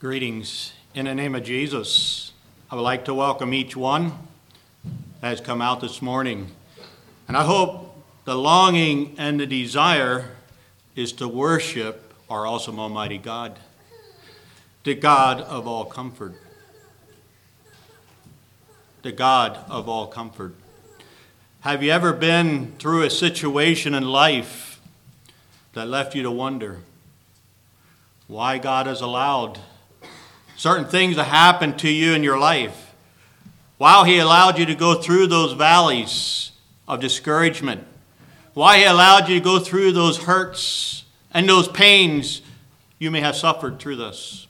Greetings. In the name of Jesus, I would like to welcome each one that has come out this morning. And I hope the longing and the desire is to worship our awesome Almighty God, the God of all comfort. The God of all comfort. Have you ever been through a situation in life that left you to wonder why God has allowed certain things that happen to you in your life? Why He allowed you to go through those valleys of discouragement? Why He allowed you to go through those hurts and those pains you may have suffered through this?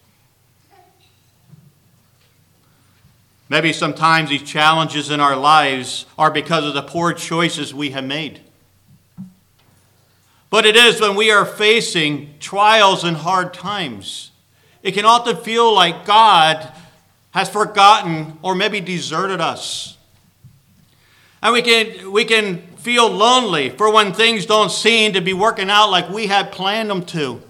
Maybe sometimes these challenges in our lives are because of the poor choices we have made. But it is when we are facing trials and hard times. It can often feel like God has forgotten or maybe deserted us. And we can, we can feel lonely for when things don't seem to be working out like we had planned them to.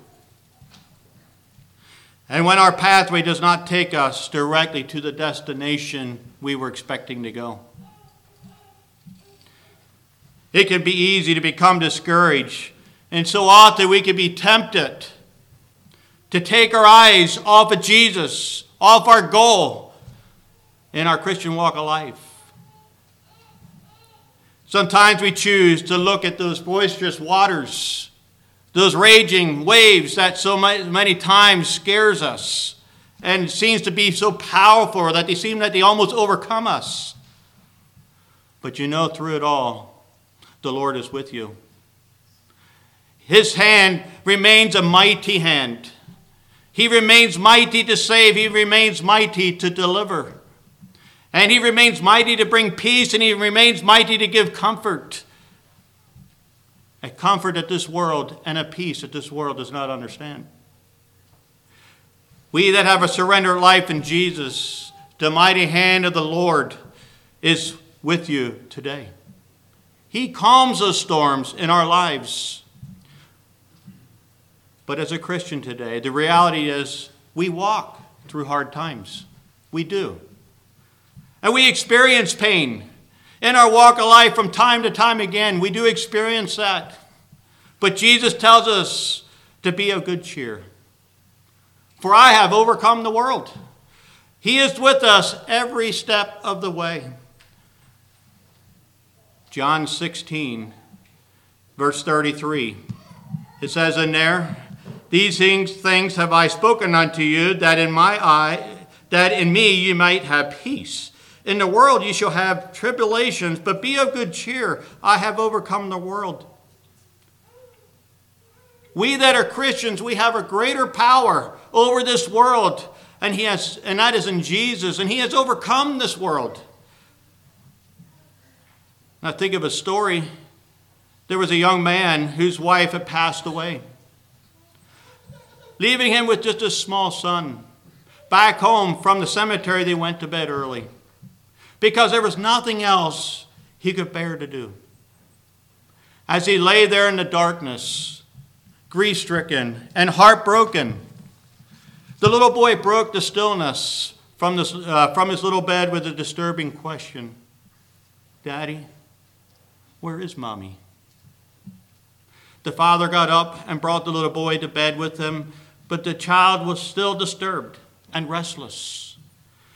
And when our pathway does not take us directly to the destination we were expecting to go. It can be easy to become discouraged, and so often we can be tempted to take our eyes off of Jesus, off our goal in our Christian walk of life. Sometimes we choose to look at those boisterous waters those raging waves that so many times scares us and seems to be so powerful that they seem that they almost overcome us. But you know, through it all, the Lord is with you. His hand remains a mighty hand. He remains mighty to save, He remains mighty to deliver. And He remains mighty to bring peace, and He remains mighty to give comfort a comfort that this world and a peace that this world does not understand. We that have a surrendered life in Jesus, the mighty hand of the Lord is with you today. He calms the storms in our lives. But as a Christian today, the reality is we walk through hard times. We do. And we experience pain. In our walk of life, from time to time again, we do experience that. But Jesus tells us to be of good cheer. For I have overcome the world. He is with us every step of the way. John 16, verse 33. It says in there, These things, have I spoken unto you, that in my eye, that in me you might have peace. In the world you shall have tribulations, but be of good cheer. I have overcome the world. We that are Christians, we have a greater power over this world, and he has and that is in Jesus, and he has overcome this world. Now think of a story. There was a young man whose wife had passed away, leaving him with just a small son. Back home from the cemetery, they went to bed early because there was nothing else he could bear to do. As he lay there in the darkness, grief stricken and heartbroken, the little boy broke the stillness from, this, uh, from his little bed with a disturbing question Daddy, where is mommy? The father got up and brought the little boy to bed with him, but the child was still disturbed and restless.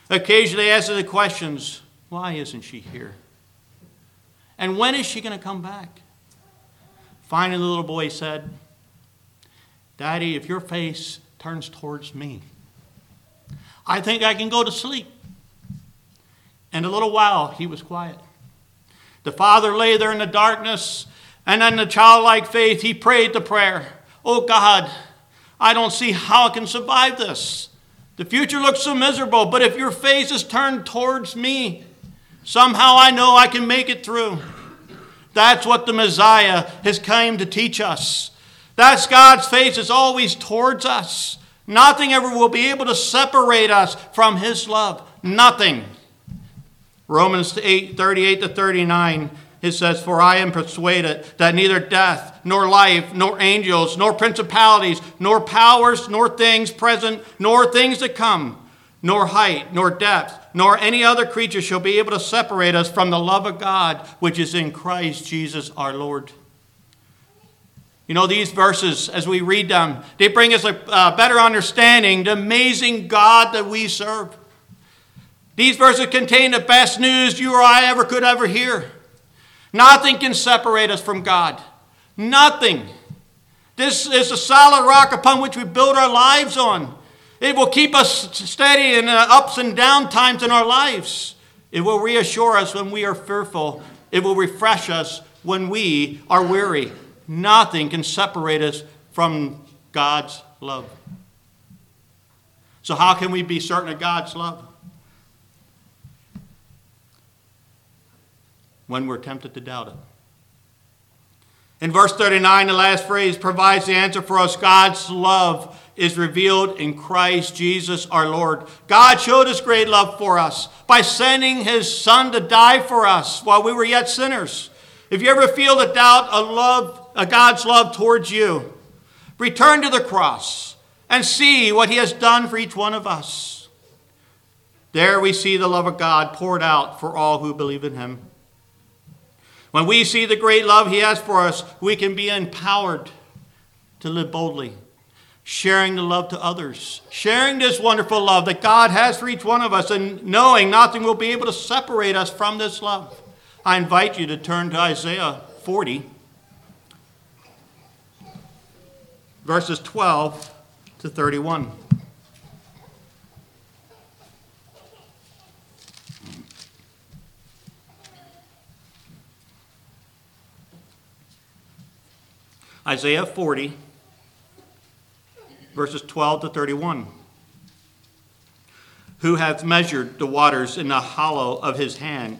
Occasionally asking the questions why isn't she here? And when is she going to come back? Finally, the little boy said, Daddy, if your face turns towards me, I think I can go to sleep. In a little while, he was quiet. The father lay there in the darkness, and in the childlike faith, he prayed the prayer Oh God, I don't see how I can survive this. The future looks so miserable, but if your face is turned towards me, Somehow I know I can make it through. That's what the Messiah has come to teach us. That's God's face is always towards us. Nothing ever will be able to separate us from His love. Nothing. Romans 8 38 to 39 it says, For I am persuaded that neither death, nor life, nor angels, nor principalities, nor powers, nor things present, nor things to come, nor height, nor depth, nor any other creature shall be able to separate us from the love of God which is in Christ Jesus our Lord. You know, these verses, as we read them, they bring us a, a better understanding the amazing God that we serve. These verses contain the best news you or I ever could ever hear. Nothing can separate us from God. Nothing. This is a solid rock upon which we build our lives on. It will keep us steady in the ups and down times in our lives. It will reassure us when we are fearful. It will refresh us when we are weary. Nothing can separate us from God's love. So, how can we be certain of God's love? When we're tempted to doubt it. In verse 39, the last phrase provides the answer for us God's love is revealed in Christ Jesus our Lord. God showed his great love for us by sending his Son to die for us while we were yet sinners. If you ever feel the doubt of love, of God's love towards you, return to the cross and see what he has done for each one of us. There we see the love of God poured out for all who believe in him. When we see the great love He has for us, we can be empowered to live boldly, sharing the love to others, sharing this wonderful love that God has for each one of us, and knowing nothing will be able to separate us from this love. I invite you to turn to Isaiah 40, verses 12 to 31. Isaiah 40, verses 12 to 31. Who hath measured the waters in the hollow of his hand,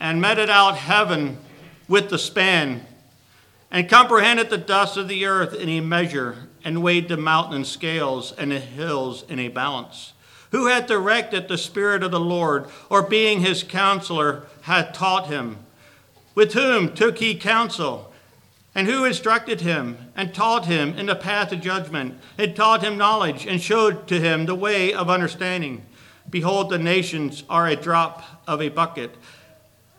and meted out heaven with the span, and comprehended the dust of the earth in a measure, and weighed the mountain in scales, and the hills in a balance? Who hath directed the Spirit of the Lord, or being his counselor, hath taught him? With whom took he counsel? And who instructed him and taught him in the path of judgment, and taught him knowledge, and showed to him the way of understanding? Behold, the nations are a drop of a bucket,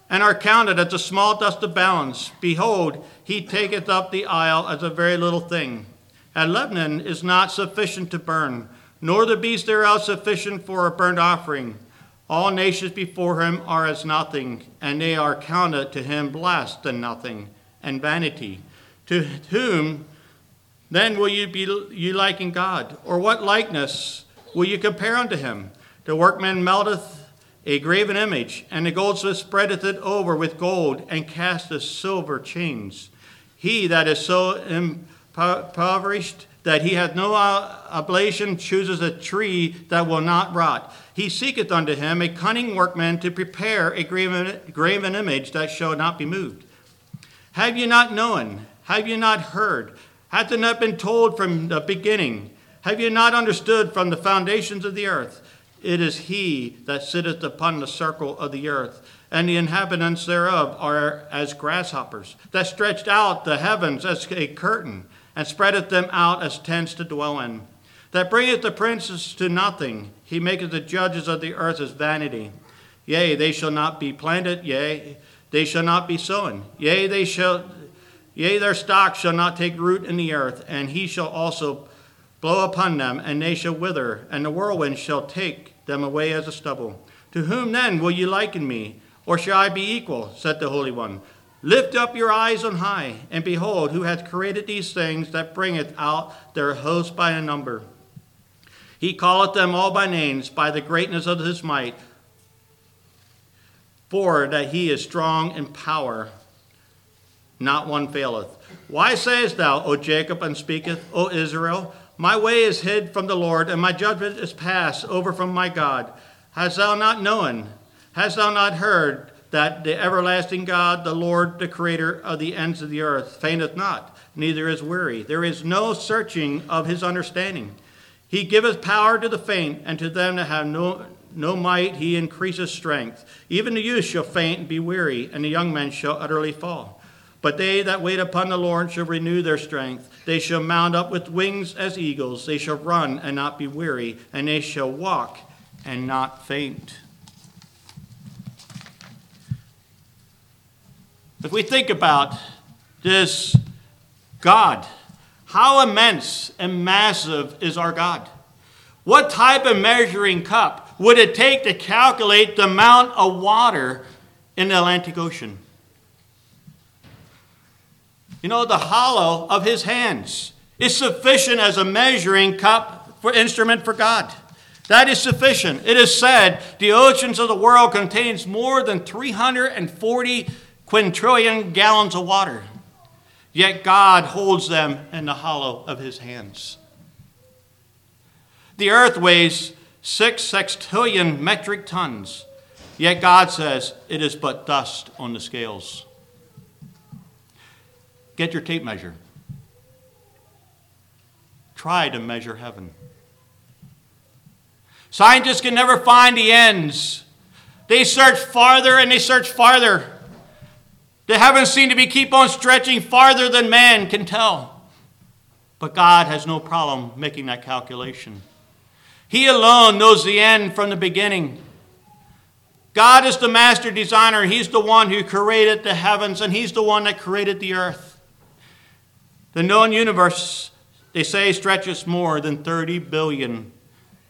and are counted as a small dust of balance. Behold, he taketh up the isle as a very little thing. And Lebanon is not sufficient to burn, nor the beast thereof sufficient for a burnt offering. All nations before him are as nothing, and they are counted to him less than nothing, and vanity. To whom then will you be you liken God? Or what likeness will you compare unto him? The workman melteth a graven image, and the goldsmith spreadeth it over with gold, and casteth silver chains. He that is so impoverished that he hath no oblation chooses a tree that will not rot. He seeketh unto him a cunning workman to prepare a graven, graven image that shall not be moved. Have you not known? Have you not heard? Hath it not been told from the beginning? Have you not understood from the foundations of the earth? It is he that sitteth upon the circle of the earth, and the inhabitants thereof are as grasshoppers, that stretched out the heavens as a curtain, and spreadeth them out as tents to dwell in, that bringeth the princes to nothing. He maketh the judges of the earth as vanity. Yea, they shall not be planted, yea, they shall not be sown. Yea, they shall Yea, their stock shall not take root in the earth, and he shall also blow upon them, and they shall wither, and the whirlwind shall take them away as a stubble. To whom then will you liken me? Or shall I be equal? said the Holy One. Lift up your eyes on high, and behold, who hath created these things that bringeth out their host by a number. He calleth them all by names, by the greatness of his might, for that he is strong in power not one faileth. Why sayest thou, O Jacob, and speaketh, O Israel? My way is hid from the Lord, and my judgment is passed over from my God. Hast thou not known? Hast thou not heard that the everlasting God, the Lord, the creator of the ends of the earth, fainteth not, neither is weary? There is no searching of his understanding. He giveth power to the faint, and to them that have no, no might, he increaseth strength. Even the youth shall faint and be weary, and the young men shall utterly fall. But they that wait upon the Lord shall renew their strength. They shall mount up with wings as eagles. They shall run and not be weary, and they shall walk and not faint. If we think about this God, how immense and massive is our God? What type of measuring cup would it take to calculate the amount of water in the Atlantic Ocean? You know, the hollow of his hands is sufficient as a measuring cup for instrument for God. That is sufficient. It is said the oceans of the world contains more than 340 quintillion gallons of water. Yet God holds them in the hollow of his hands. The earth weighs six sextillion metric tons, yet God says it is but dust on the scales. Get your tape measure. Try to measure heaven. Scientists can never find the ends. They search farther and they search farther. The heavens seem to be keep on stretching farther than man can tell. But God has no problem making that calculation. He alone knows the end from the beginning. God is the master designer. He's the one who created the heavens, and He's the one that created the earth. The known universe, they say, stretches more than 30 billion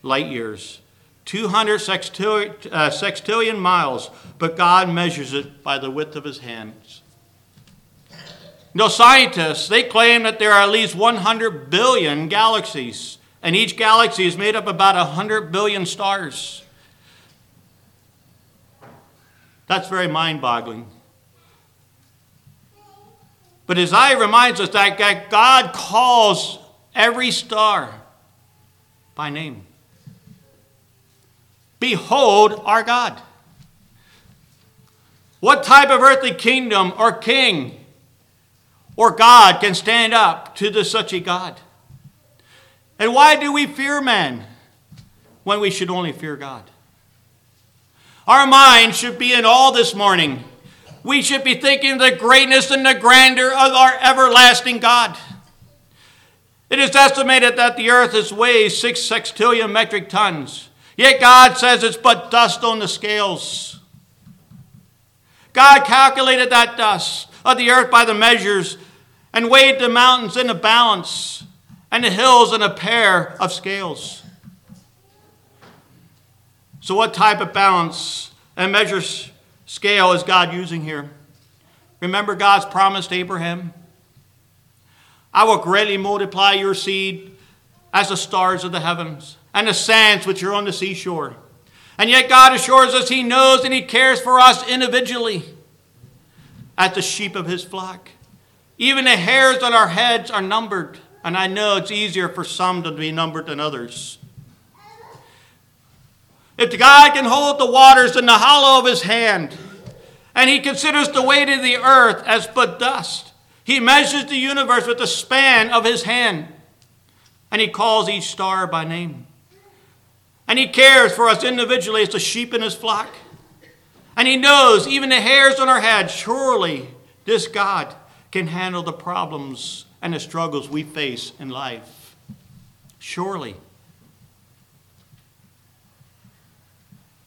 light years, 200 sextillion, uh, sextillion miles, but God measures it by the width of his hands. No scientists, they claim that there are at least 100 billion galaxies, and each galaxy is made up about 100 billion stars. That's very mind boggling. But Isaiah reminds us that God calls every star by name. Behold our God. What type of earthly kingdom or king or God can stand up to the, such a God? And why do we fear man when we should only fear God? Our mind should be in all this morning we should be thinking the greatness and the grandeur of our everlasting God. It is estimated that the earth is weighs six sextillion metric tons. Yet God says it's but dust on the scales. God calculated that dust of the earth by the measures and weighed the mountains in a balance and the hills in a pair of scales. So, what type of balance and measures scale is God using here? Remember God's promise to Abraham? I will greatly multiply your seed as the stars of the heavens and the sands which are on the seashore. And yet God assures us He knows and He cares for us individually as the sheep of His flock. Even the hairs on our heads are numbered. And I know it's easier for some to be numbered than others. If God can hold the waters in the hollow of his hand, and he considers the weight of the earth as but dust, he measures the universe with the span of his hand, and he calls each star by name. And he cares for us individually as the sheep in his flock. And he knows even the hairs on our head. Surely this God can handle the problems and the struggles we face in life. Surely.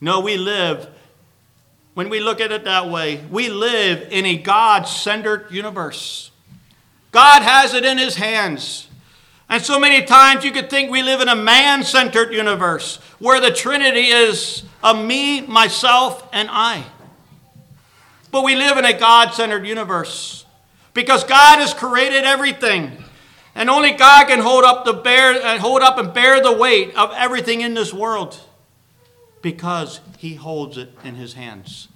No, we live, when we look at it that way, we live in a God centered universe. God has it in his hands. And so many times you could think we live in a man centered universe where the Trinity is a me, myself, and I. But we live in a God centered universe because God has created everything. And only God can hold up, the bear, uh, hold up and bear the weight of everything in this world because he holds it in his hands.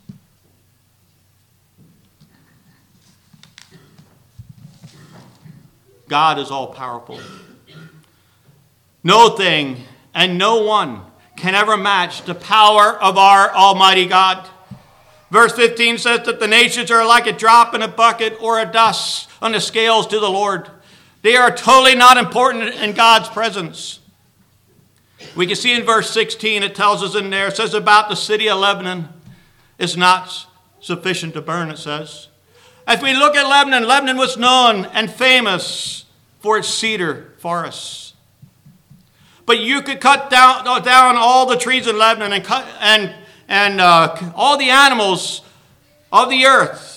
God is all powerful. No thing and no one can ever match the power of our Almighty God. Verse 15 says that the nations are like a drop in a bucket or a dust on the scales to the Lord. They are totally not important in God's presence. We can see in verse 16, it tells us in there, it says about the city of Lebanon is not sufficient to burn, it says. As we look at Lebanon, Lebanon was known and famous for its cedar forests. But you could cut down, down all the trees in Lebanon and, cut, and, and uh, all the animals of the earth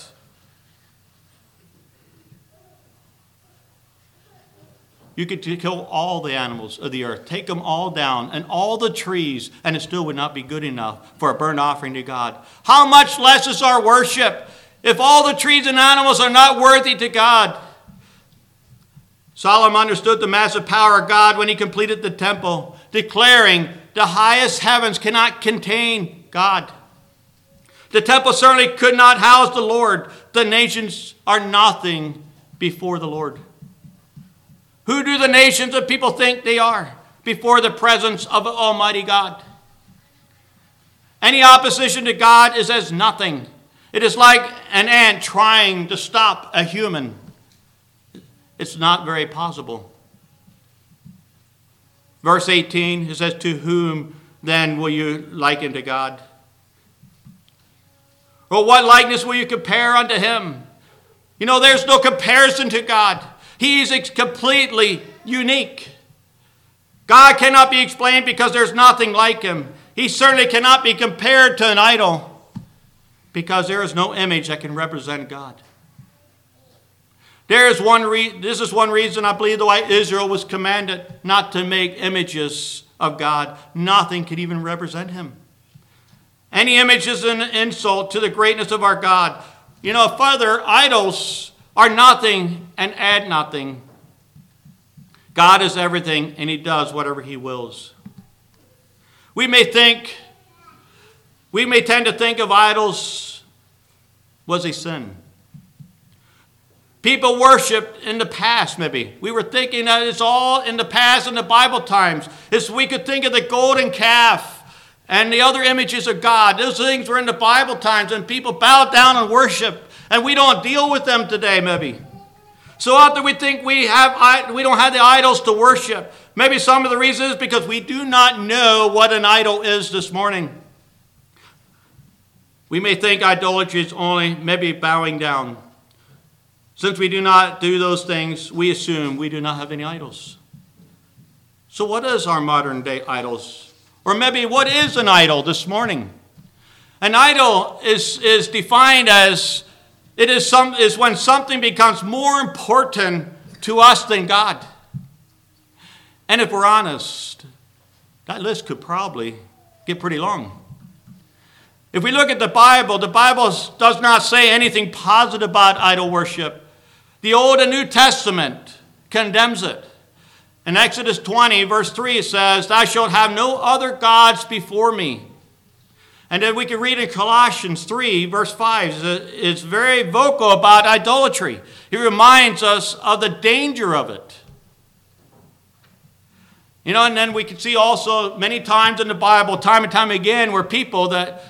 You could kill all the animals of the earth, take them all down, and all the trees, and it still would not be good enough for a burnt offering to God. How much less is our worship if all the trees and animals are not worthy to God? Solomon understood the massive power of God when he completed the temple, declaring, The highest heavens cannot contain God. The temple certainly could not house the Lord. The nations are nothing before the Lord. Who do the nations of people think they are before the presence of Almighty God? Any opposition to God is as nothing. It is like an ant trying to stop a human. It's not very possible. Verse 18, it says, To whom then will you liken to God? Or what likeness will you compare unto him? You know, there's no comparison to God. He's completely unique. God cannot be explained because there's nothing like him. He certainly cannot be compared to an idol because there is no image that can represent God. There is one re- this is one reason I believe the why Israel was commanded not to make images of God. Nothing could even represent him. Any image is an insult to the greatness of our God. You know, further, idols are nothing and add nothing. God is everything and He does whatever He wills. We may think, we may tend to think of idols was a sin. People worshiped in the past, maybe. We were thinking that it's all in the past in the Bible times. It's, we could think of the golden calf and the other images of God. Those things were in the Bible times, and people bowed down and worshiped and we don't deal with them today, maybe. So often we think we, have, we don't have the idols to worship. Maybe some of the reason is because we do not know what an idol is this morning. We may think idolatry is only maybe bowing down. Since we do not do those things, we assume we do not have any idols. So, what is our modern day idols? Or maybe what is an idol this morning? An idol is, is defined as it is, some, is when something becomes more important to us than God. And if we're honest, that list could probably get pretty long. If we look at the Bible, the Bible does not say anything positive about idol worship. The Old and New Testament condemns it. In Exodus 20, verse 3, it says, Thou shalt have no other gods before me. And then we can read in Colossians 3, verse 5, it's very vocal about idolatry. He reminds us of the danger of it. You know, and then we can see also many times in the Bible, time and time again, where people that,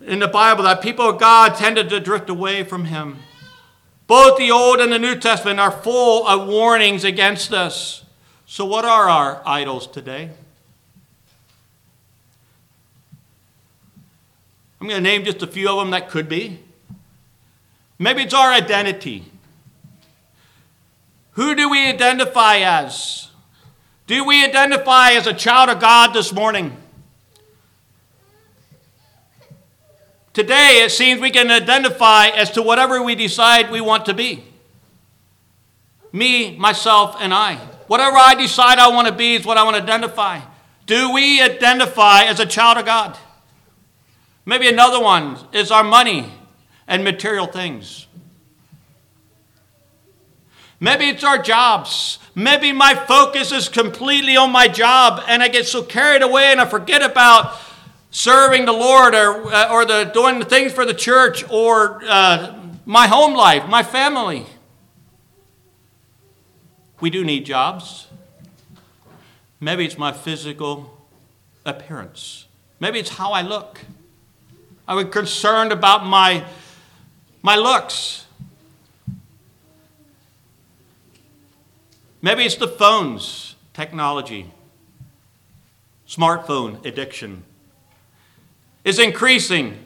in the Bible, that people of God tended to drift away from Him. Both the Old and the New Testament are full of warnings against us. So, what are our idols today? I'm going to name just a few of them that could be. Maybe it's our identity. Who do we identify as? Do we identify as a child of God this morning? Today, it seems we can identify as to whatever we decide we want to be. Me, myself, and I. Whatever I decide I want to be is what I want to identify. Do we identify as a child of God? Maybe another one is our money and material things. Maybe it's our jobs. Maybe my focus is completely on my job and I get so carried away and I forget about serving the Lord or, uh, or the, doing the things for the church or uh, my home life, my family. We do need jobs. Maybe it's my physical appearance. Maybe it's how I look. I was concerned about my, my looks. Maybe it's the phones, technology. smartphone addiction is increasing.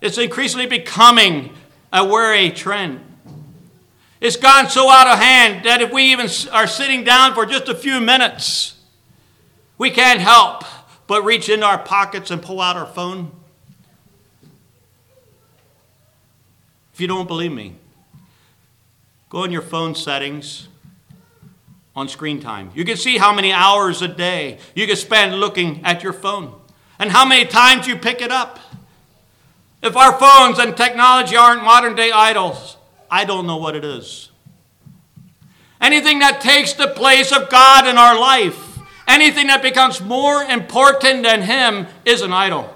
It's increasingly becoming a worry trend. It's gone so out of hand that if we even are sitting down for just a few minutes, we can't help but reach into our pockets and pull out our phone. If you don't believe me, go in your phone settings on screen time. You can see how many hours a day you can spend looking at your phone and how many times you pick it up. If our phones and technology aren't modern day idols, I don't know what it is. Anything that takes the place of God in our life, anything that becomes more important than Him, is an idol.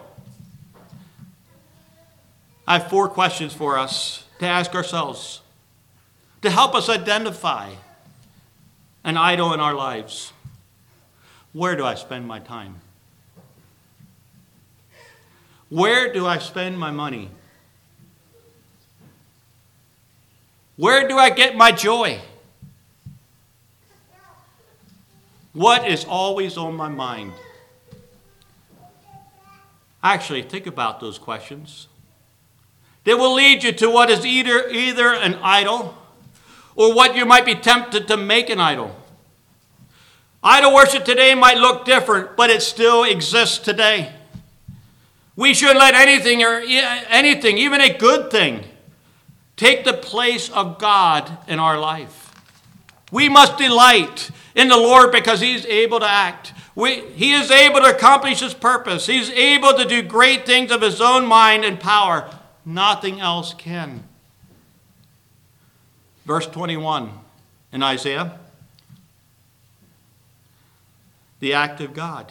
I have four questions for us to ask ourselves to help us identify an idol in our lives. Where do I spend my time? Where do I spend my money? Where do I get my joy? What is always on my mind? Actually, think about those questions. They will lead you to what is either, either an idol or what you might be tempted to make an idol. Idol worship today might look different, but it still exists today. We shouldn't let anything or anything, even a good thing, take the place of God in our life. We must delight in the Lord because He's able to act. We, he is able to accomplish His purpose. He's able to do great things of His own mind and power. Nothing else can. Verse 21 in Isaiah the act of God.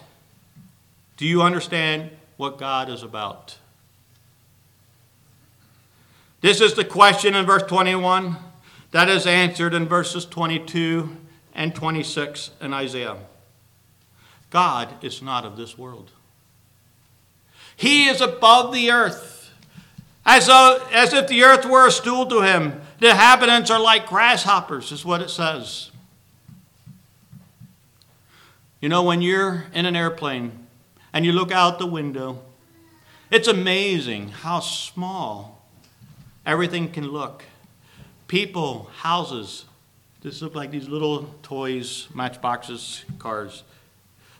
Do you understand what God is about? This is the question in verse 21 that is answered in verses 22 and 26 in Isaiah. God is not of this world. He is above the earth, as, a, as if the earth were a stool to him. The inhabitants are like grasshoppers, is what it says. You know, when you're in an airplane and you look out the window, it's amazing how small everything can look. People, houses, this look like these little toys, matchboxes, cars.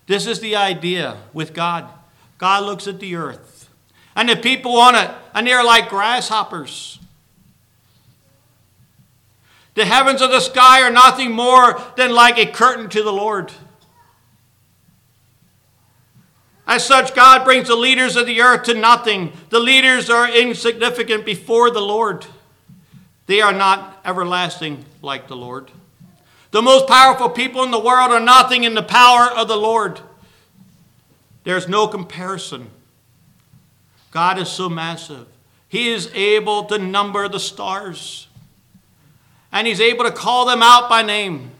This is the idea with God. God looks at the earth and the people on it, and they're like grasshoppers. The heavens of the sky are nothing more than like a curtain to the Lord. As such, God brings the leaders of the earth to nothing. The leaders are insignificant before the Lord. They are not everlasting like the Lord. The most powerful people in the world are nothing in the power of the Lord. There's no comparison. God is so massive. He is able to number the stars, and He's able to call them out by name.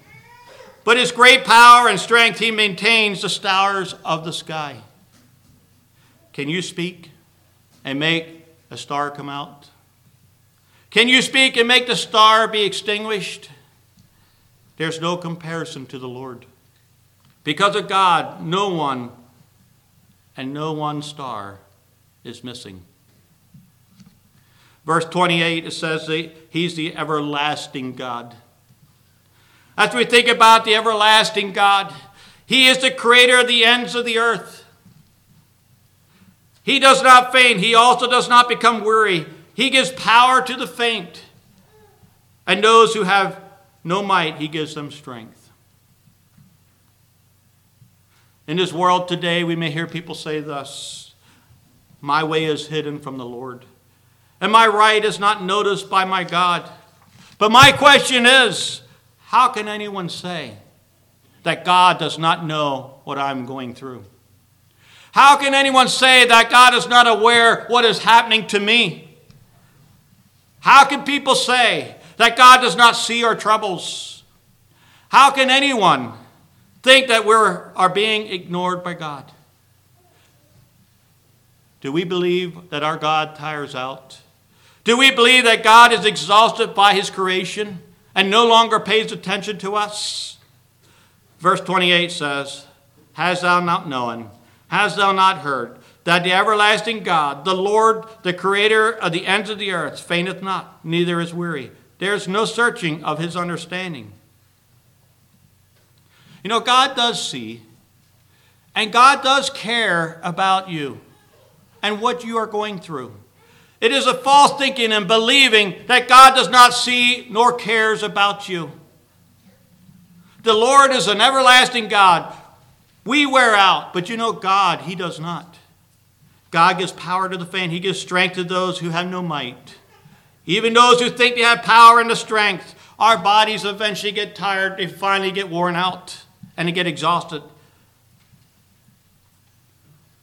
But His great power and strength, He maintains the stars of the sky. Can you speak and make a star come out? Can you speak and make the star be extinguished? There's no comparison to the Lord. Because of God, no one and no one star is missing. Verse 28, it says that He's the everlasting God. As we think about the everlasting God, He is the creator of the ends of the earth. He does not faint. He also does not become weary. He gives power to the faint. And those who have no might, he gives them strength. In this world today, we may hear people say thus My way is hidden from the Lord, and my right is not noticed by my God. But my question is how can anyone say that God does not know what I'm going through? How can anyone say that God is not aware what is happening to me? How can people say that God does not see our troubles? How can anyone think that we are being ignored by God? Do we believe that our God tires out? Do we believe that God is exhausted by his creation and no longer pays attention to us? Verse 28 says, hast thou not known? Hast thou not heard? That the everlasting God, the Lord, the creator of the ends of the earth, fainteth not, neither is weary. There is no searching of his understanding. You know, God does see, and God does care about you and what you are going through. It is a false thinking and believing that God does not see nor cares about you. The Lord is an everlasting God. We wear out, but you know, God, He does not. God gives power to the faint, He gives strength to those who have no might. Even those who think they have power and the strength, our bodies eventually get tired, they finally get worn out, and they get exhausted.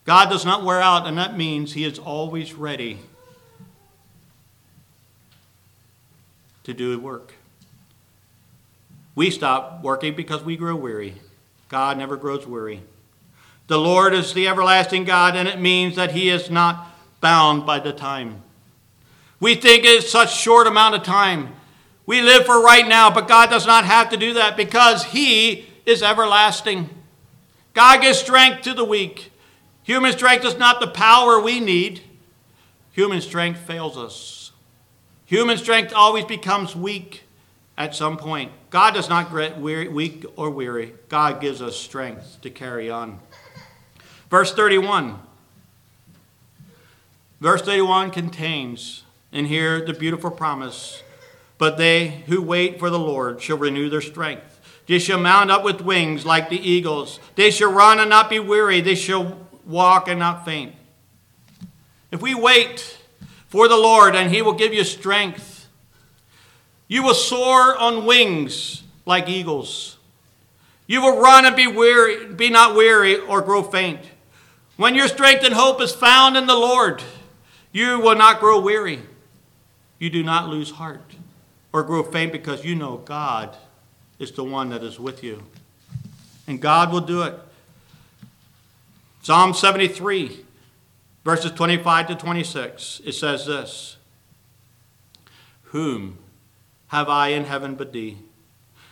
God does not wear out, and that means He is always ready to do work. We stop working because we grow weary. God never grows weary. The Lord is the everlasting God, and it means that He is not bound by the time. We think it's such short amount of time. We live for right now, but God does not have to do that because He is everlasting. God gives strength to the weak. Human strength is not the power we need. Human strength fails us. Human strength always becomes weak at some point. God does not get weak or weary. God gives us strength to carry on. Verse 31. Verse 31 contains in here the beautiful promise But they who wait for the Lord shall renew their strength. They shall mount up with wings like the eagles. They shall run and not be weary. They shall walk and not faint. If we wait for the Lord, and He will give you strength, you will soar on wings like eagles. You will run and be weary, be not weary or grow faint. When your strength and hope is found in the Lord, you will not grow weary. You do not lose heart or grow faint because you know God is the one that is with you. And God will do it. Psalm 73, verses 25 to 26, it says this Whom have I in heaven but thee?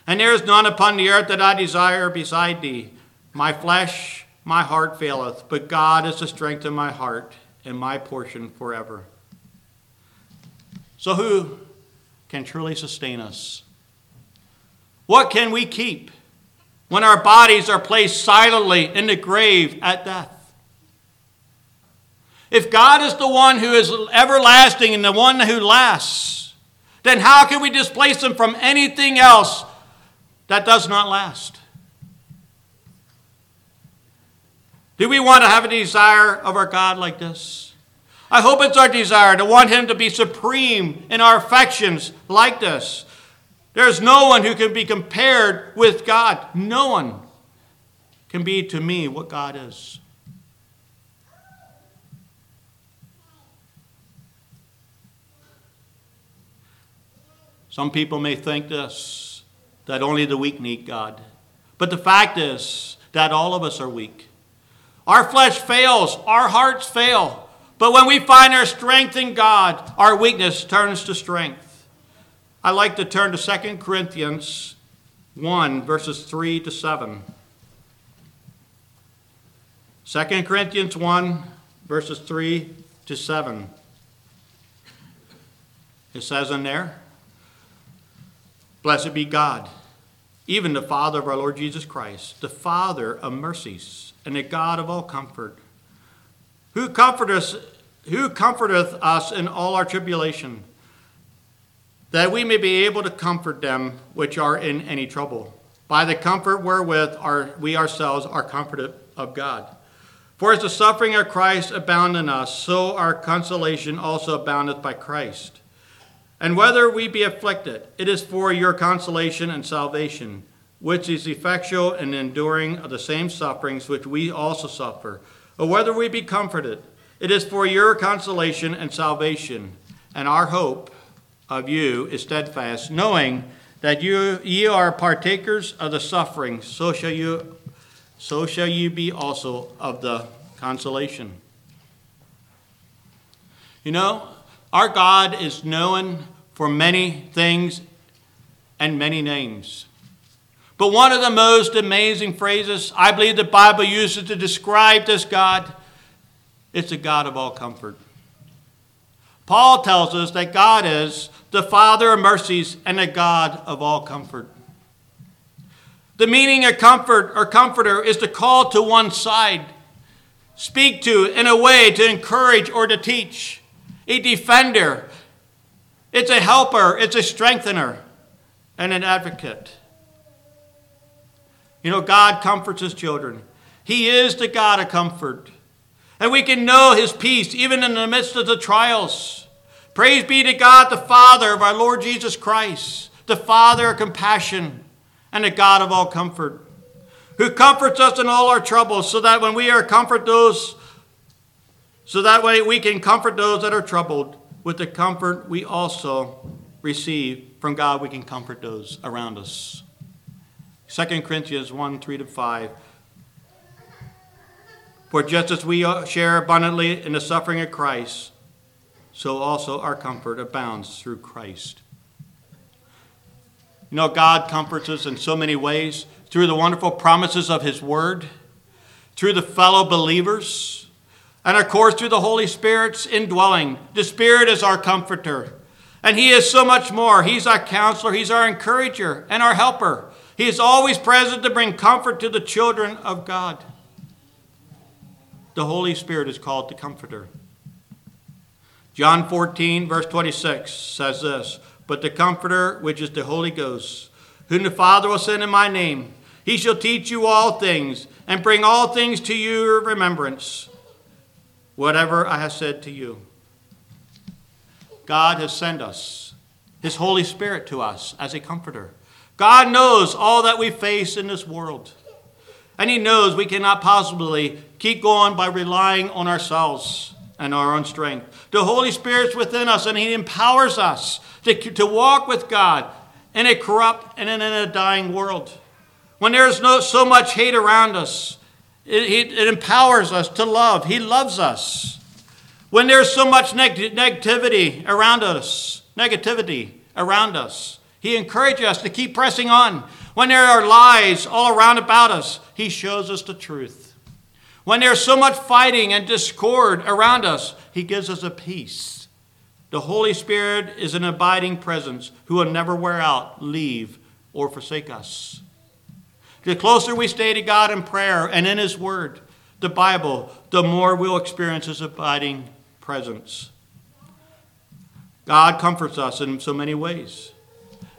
And there is none upon the earth that I desire beside thee. My flesh, my heart faileth, but God is the strength of my heart and my portion forever. So, who can truly sustain us? What can we keep when our bodies are placed silently in the grave at death? If God is the one who is everlasting and the one who lasts, then how can we displace him from anything else that does not last? Do we want to have a desire of our God like this? I hope it's our desire to want Him to be supreme in our affections like this. There's no one who can be compared with God. No one can be to me what God is. Some people may think this that only the weak need God. But the fact is that all of us are weak. Our flesh fails, our hearts fail. But when we find our strength in God, our weakness turns to strength. I like to turn to 2 Corinthians 1, verses 3 to 7. 2 Corinthians 1, verses 3 to 7. It says in there, Blessed be God, even the Father of our Lord Jesus Christ, the Father of mercies, and the God of all comfort, who comforteth, who comforteth us in all our tribulation, that we may be able to comfort them which are in any trouble, by the comfort wherewith our, we ourselves are comforted of God. For as the suffering of Christ abound in us, so our consolation also aboundeth by Christ. And whether we be afflicted, it is for your consolation and salvation, which is effectual and enduring of the same sufferings which we also suffer. Or whether we be comforted, it is for your consolation and salvation. And our hope of you is steadfast, knowing that you ye are partakers of the suffering, so shall you so shall you be also of the consolation. You know, our God is known for many things and many names. But one of the most amazing phrases I believe the Bible uses to describe this God is the God of all comfort. Paul tells us that God is the Father of mercies and the God of all comfort. The meaning of comfort or comforter is to call to one side, speak to in a way to encourage or to teach, a defender. It's a helper, it's a strengthener, and an advocate. You know, God comforts his children. He is the God of comfort. And we can know his peace even in the midst of the trials. Praise be to God, the Father of our Lord Jesus Christ, the Father of compassion and the God of all comfort, who comforts us in all our troubles, so that when we are comfort those, so that way we can comfort those that are troubled with the comfort we also receive from God, we can comfort those around us. 2 Corinthians 1 3 to 5. For just as we share abundantly in the suffering of Christ, so also our comfort abounds through Christ. You know, God comforts us in so many ways through the wonderful promises of His Word, through the fellow believers, and of course through the Holy Spirit's indwelling. The Spirit is our comforter, and He is so much more. He's our counselor, He's our encourager, and our helper. He is always present to bring comfort to the children of God. The Holy Spirit is called the Comforter. John 14, verse 26 says this But the Comforter, which is the Holy Ghost, whom the Father will send in my name, he shall teach you all things and bring all things to your remembrance, whatever I have said to you. God has sent us, his Holy Spirit to us as a comforter. God knows all that we face in this world. And He knows we cannot possibly keep going by relying on ourselves and our own strength. The Holy Spirit's within us, and He empowers us to, to walk with God in a corrupt and in a dying world. When there is no, so much hate around us, it, it, empowers us to love. He loves us. When there's so much neg- negativity around us, negativity around us, He encourages us to keep pressing on. When there are lies all around about us, He shows us the truth. When there's so much fighting and discord around us, He gives us a peace. The Holy Spirit is an abiding presence who will never wear out, leave, or forsake us. The closer we stay to God in prayer and in His Word, the Bible, the more we'll experience His abiding presence. God comforts us in so many ways.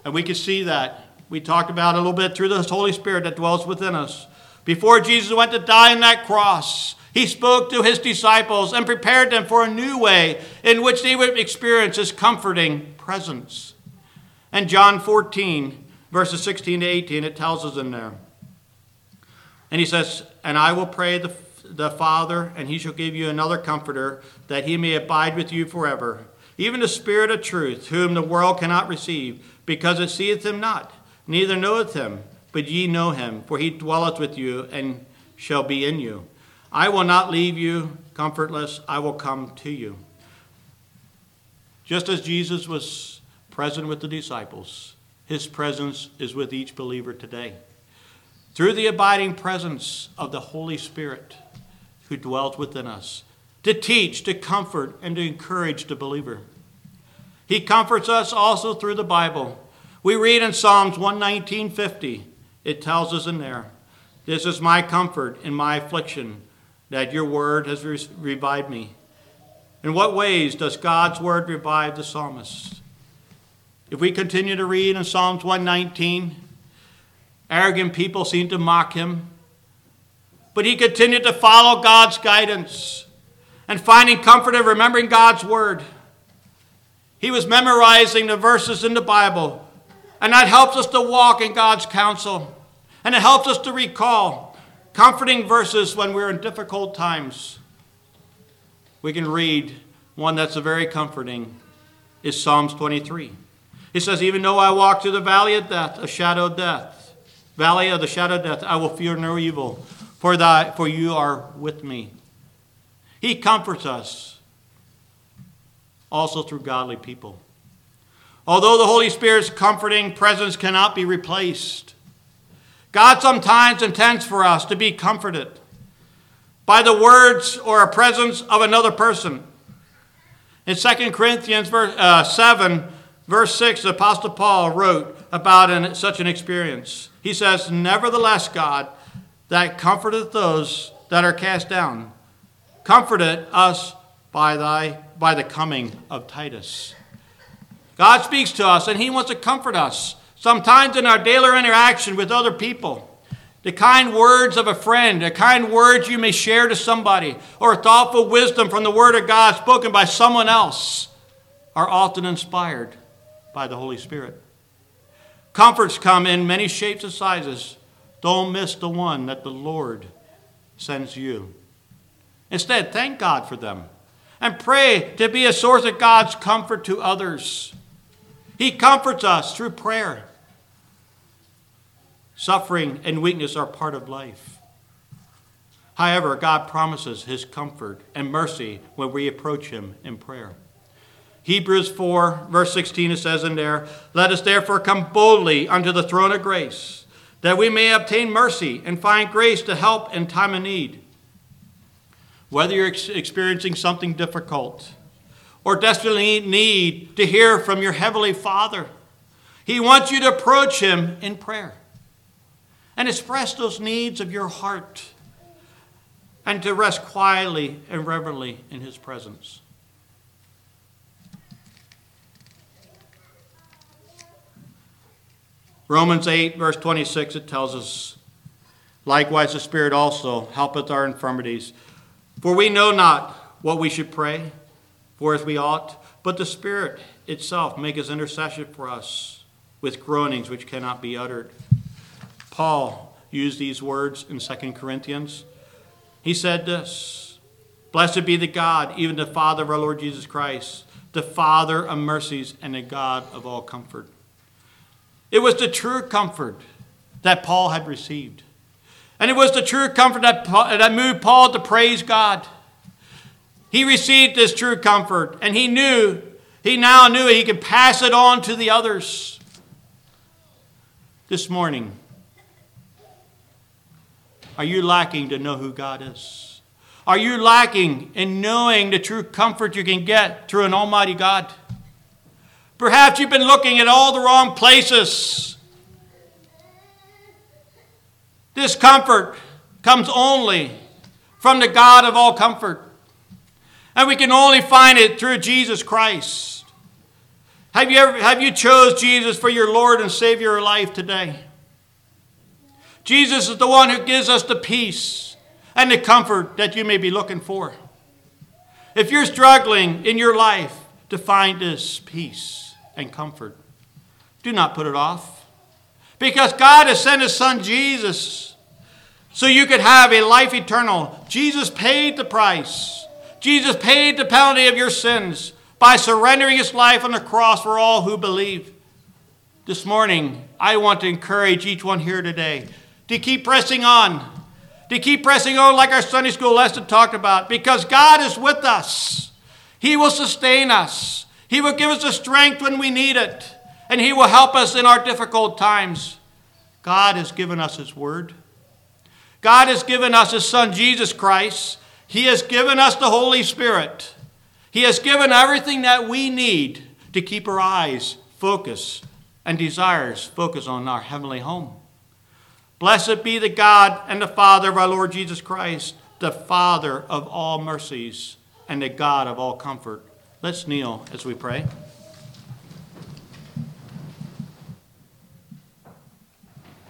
And we can see that. We talked about a little bit through the Holy Spirit that dwells within us. Before Jesus went to die on that cross, he spoke to his disciples and prepared them for a new way in which they would experience his comforting presence. And John 14, verses 16 to 18, it tells us in there. And he says, And I will pray the, the Father, and he shall give you another comforter, that he may abide with you forever, even the Spirit of truth, whom the world cannot receive, because it seeth him not, neither knoweth him but ye know him, for he dwelleth with you and shall be in you. I will not leave you comfortless, I will come to you. Just as Jesus was present with the disciples, his presence is with each believer today. Through the abiding presence of the Holy Spirit who dwells within us, to teach, to comfort, and to encourage the believer. He comforts us also through the Bible. We read in Psalms 119:50, it tells us in there, This is my comfort in my affliction, that your word has revived me. In what ways does God's word revive the psalmist? If we continue to read in Psalms 119, arrogant people seem to mock him, but he continued to follow God's guidance and finding comfort in remembering God's word. He was memorizing the verses in the Bible, and that helps us to walk in God's counsel. And it helps us to recall comforting verses when we're in difficult times. We can read one that's very comforting is Psalms 23. He says, Even though I walk through the valley of death, a shadow of death, valley of the shadow of death, I will fear no evil, for, thy, for you are with me. He comforts us also through godly people. Although the Holy Spirit's comforting presence cannot be replaced, God sometimes intends for us to be comforted by the words or a presence of another person. In 2 Corinthians verse, uh, 7, verse 6, the Apostle Paul wrote about an, such an experience. He says, Nevertheless, God, that comforteth those that are cast down, comforted us by, thy, by the coming of Titus. God speaks to us and He wants to comfort us, sometimes in our daily interaction with other people. The kind words of a friend, the kind words you may share to somebody, or thoughtful wisdom from the Word of God spoken by someone else are often inspired by the Holy Spirit. Comforts come in many shapes and sizes. Don't miss the one that the Lord sends you. Instead, thank God for them and pray to be a source of God's comfort to others. He comforts us through prayer. Suffering and weakness are part of life. However, God promises his comfort and mercy when we approach him in prayer. Hebrews 4, verse 16, it says in there, Let us therefore come boldly unto the throne of grace, that we may obtain mercy and find grace to help in time of need. Whether you're experiencing something difficult, or desperately need to hear from your Heavenly Father. He wants you to approach Him in prayer and express those needs of your heart and to rest quietly and reverently in His presence. Romans 8, verse 26, it tells us, Likewise, the Spirit also helpeth our infirmities. For we know not what we should pray for as we ought, but the Spirit itself maketh intercession for us with groanings which cannot be uttered. Paul used these words in 2 Corinthians. He said this Blessed be the God, even the Father of our Lord Jesus Christ, the Father of mercies and the God of all comfort. It was the true comfort that Paul had received. And it was the true comfort that, that moved Paul to praise God. He received this true comfort, and he knew, he now knew he could pass it on to the others. This morning, are you lacking to know who God is? Are you lacking in knowing the true comfort you can get through an Almighty God? Perhaps you've been looking at all the wrong places. This comfort comes only from the God of all comfort. And we can only find it through Jesus Christ. Have you ever have you chose Jesus for your Lord and Savior of life today? Jesus is the one who gives us the peace and the comfort that you may be looking for. If you're struggling in your life to find this peace and comfort, do not put it off. Because God has sent His Son Jesus so you could have a life eternal. Jesus paid the price. Jesus paid the penalty of your sins by surrendering his life on the cross for all who believe. This morning, I want to encourage each one here today to keep pressing on, to keep pressing on like our Sunday school lesson talked about, because God is with us. He will sustain us, He will give us the strength when we need it, and He will help us in our difficult times. God has given us His Word. God has given us His Son, Jesus Christ, he has given us the Holy Spirit. He has given everything that we need to keep our eyes focused and desires focused on our heavenly home. Blessed be the God and the Father of our Lord Jesus Christ, the Father of all mercies and the God of all comfort. Let's kneel as we pray.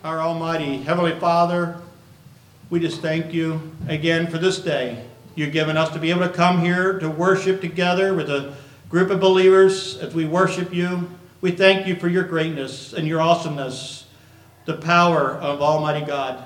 Our Almighty Heavenly Father, we just thank you again for this day. You've given us to be able to come here to worship together with a group of believers as we worship you. We thank you for your greatness and your awesomeness, the power of Almighty God.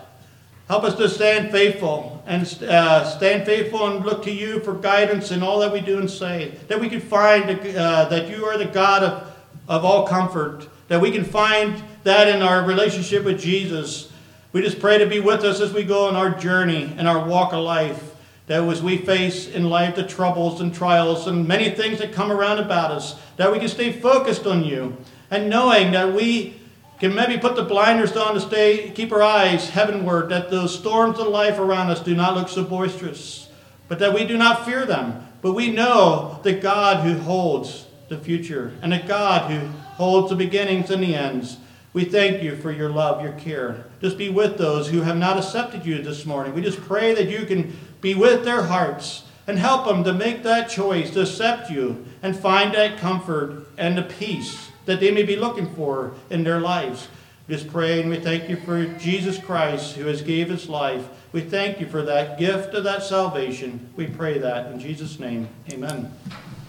Help us to stand faithful and uh, stand faithful and look to you for guidance in all that we do and say. That we can find uh, that you are the God of, of all comfort. That we can find that in our relationship with Jesus we just pray to be with us as we go on our journey and our walk of life. That as we face in life the troubles and trials and many things that come around about us, that we can stay focused on you and knowing that we can maybe put the blinders on to stay, keep our eyes heavenward, that those storms of life around us do not look so boisterous, but that we do not fear them. But we know the God who holds the future and a God who holds the beginnings and the ends. We thank you for your love, your care. Just be with those who have not accepted you this morning. We just pray that you can be with their hearts and help them to make that choice to accept you and find that comfort and the peace that they may be looking for in their lives. Just pray and we thank you for Jesus Christ who has gave his life. We thank you for that gift of that salvation. We pray that in Jesus' name. Amen.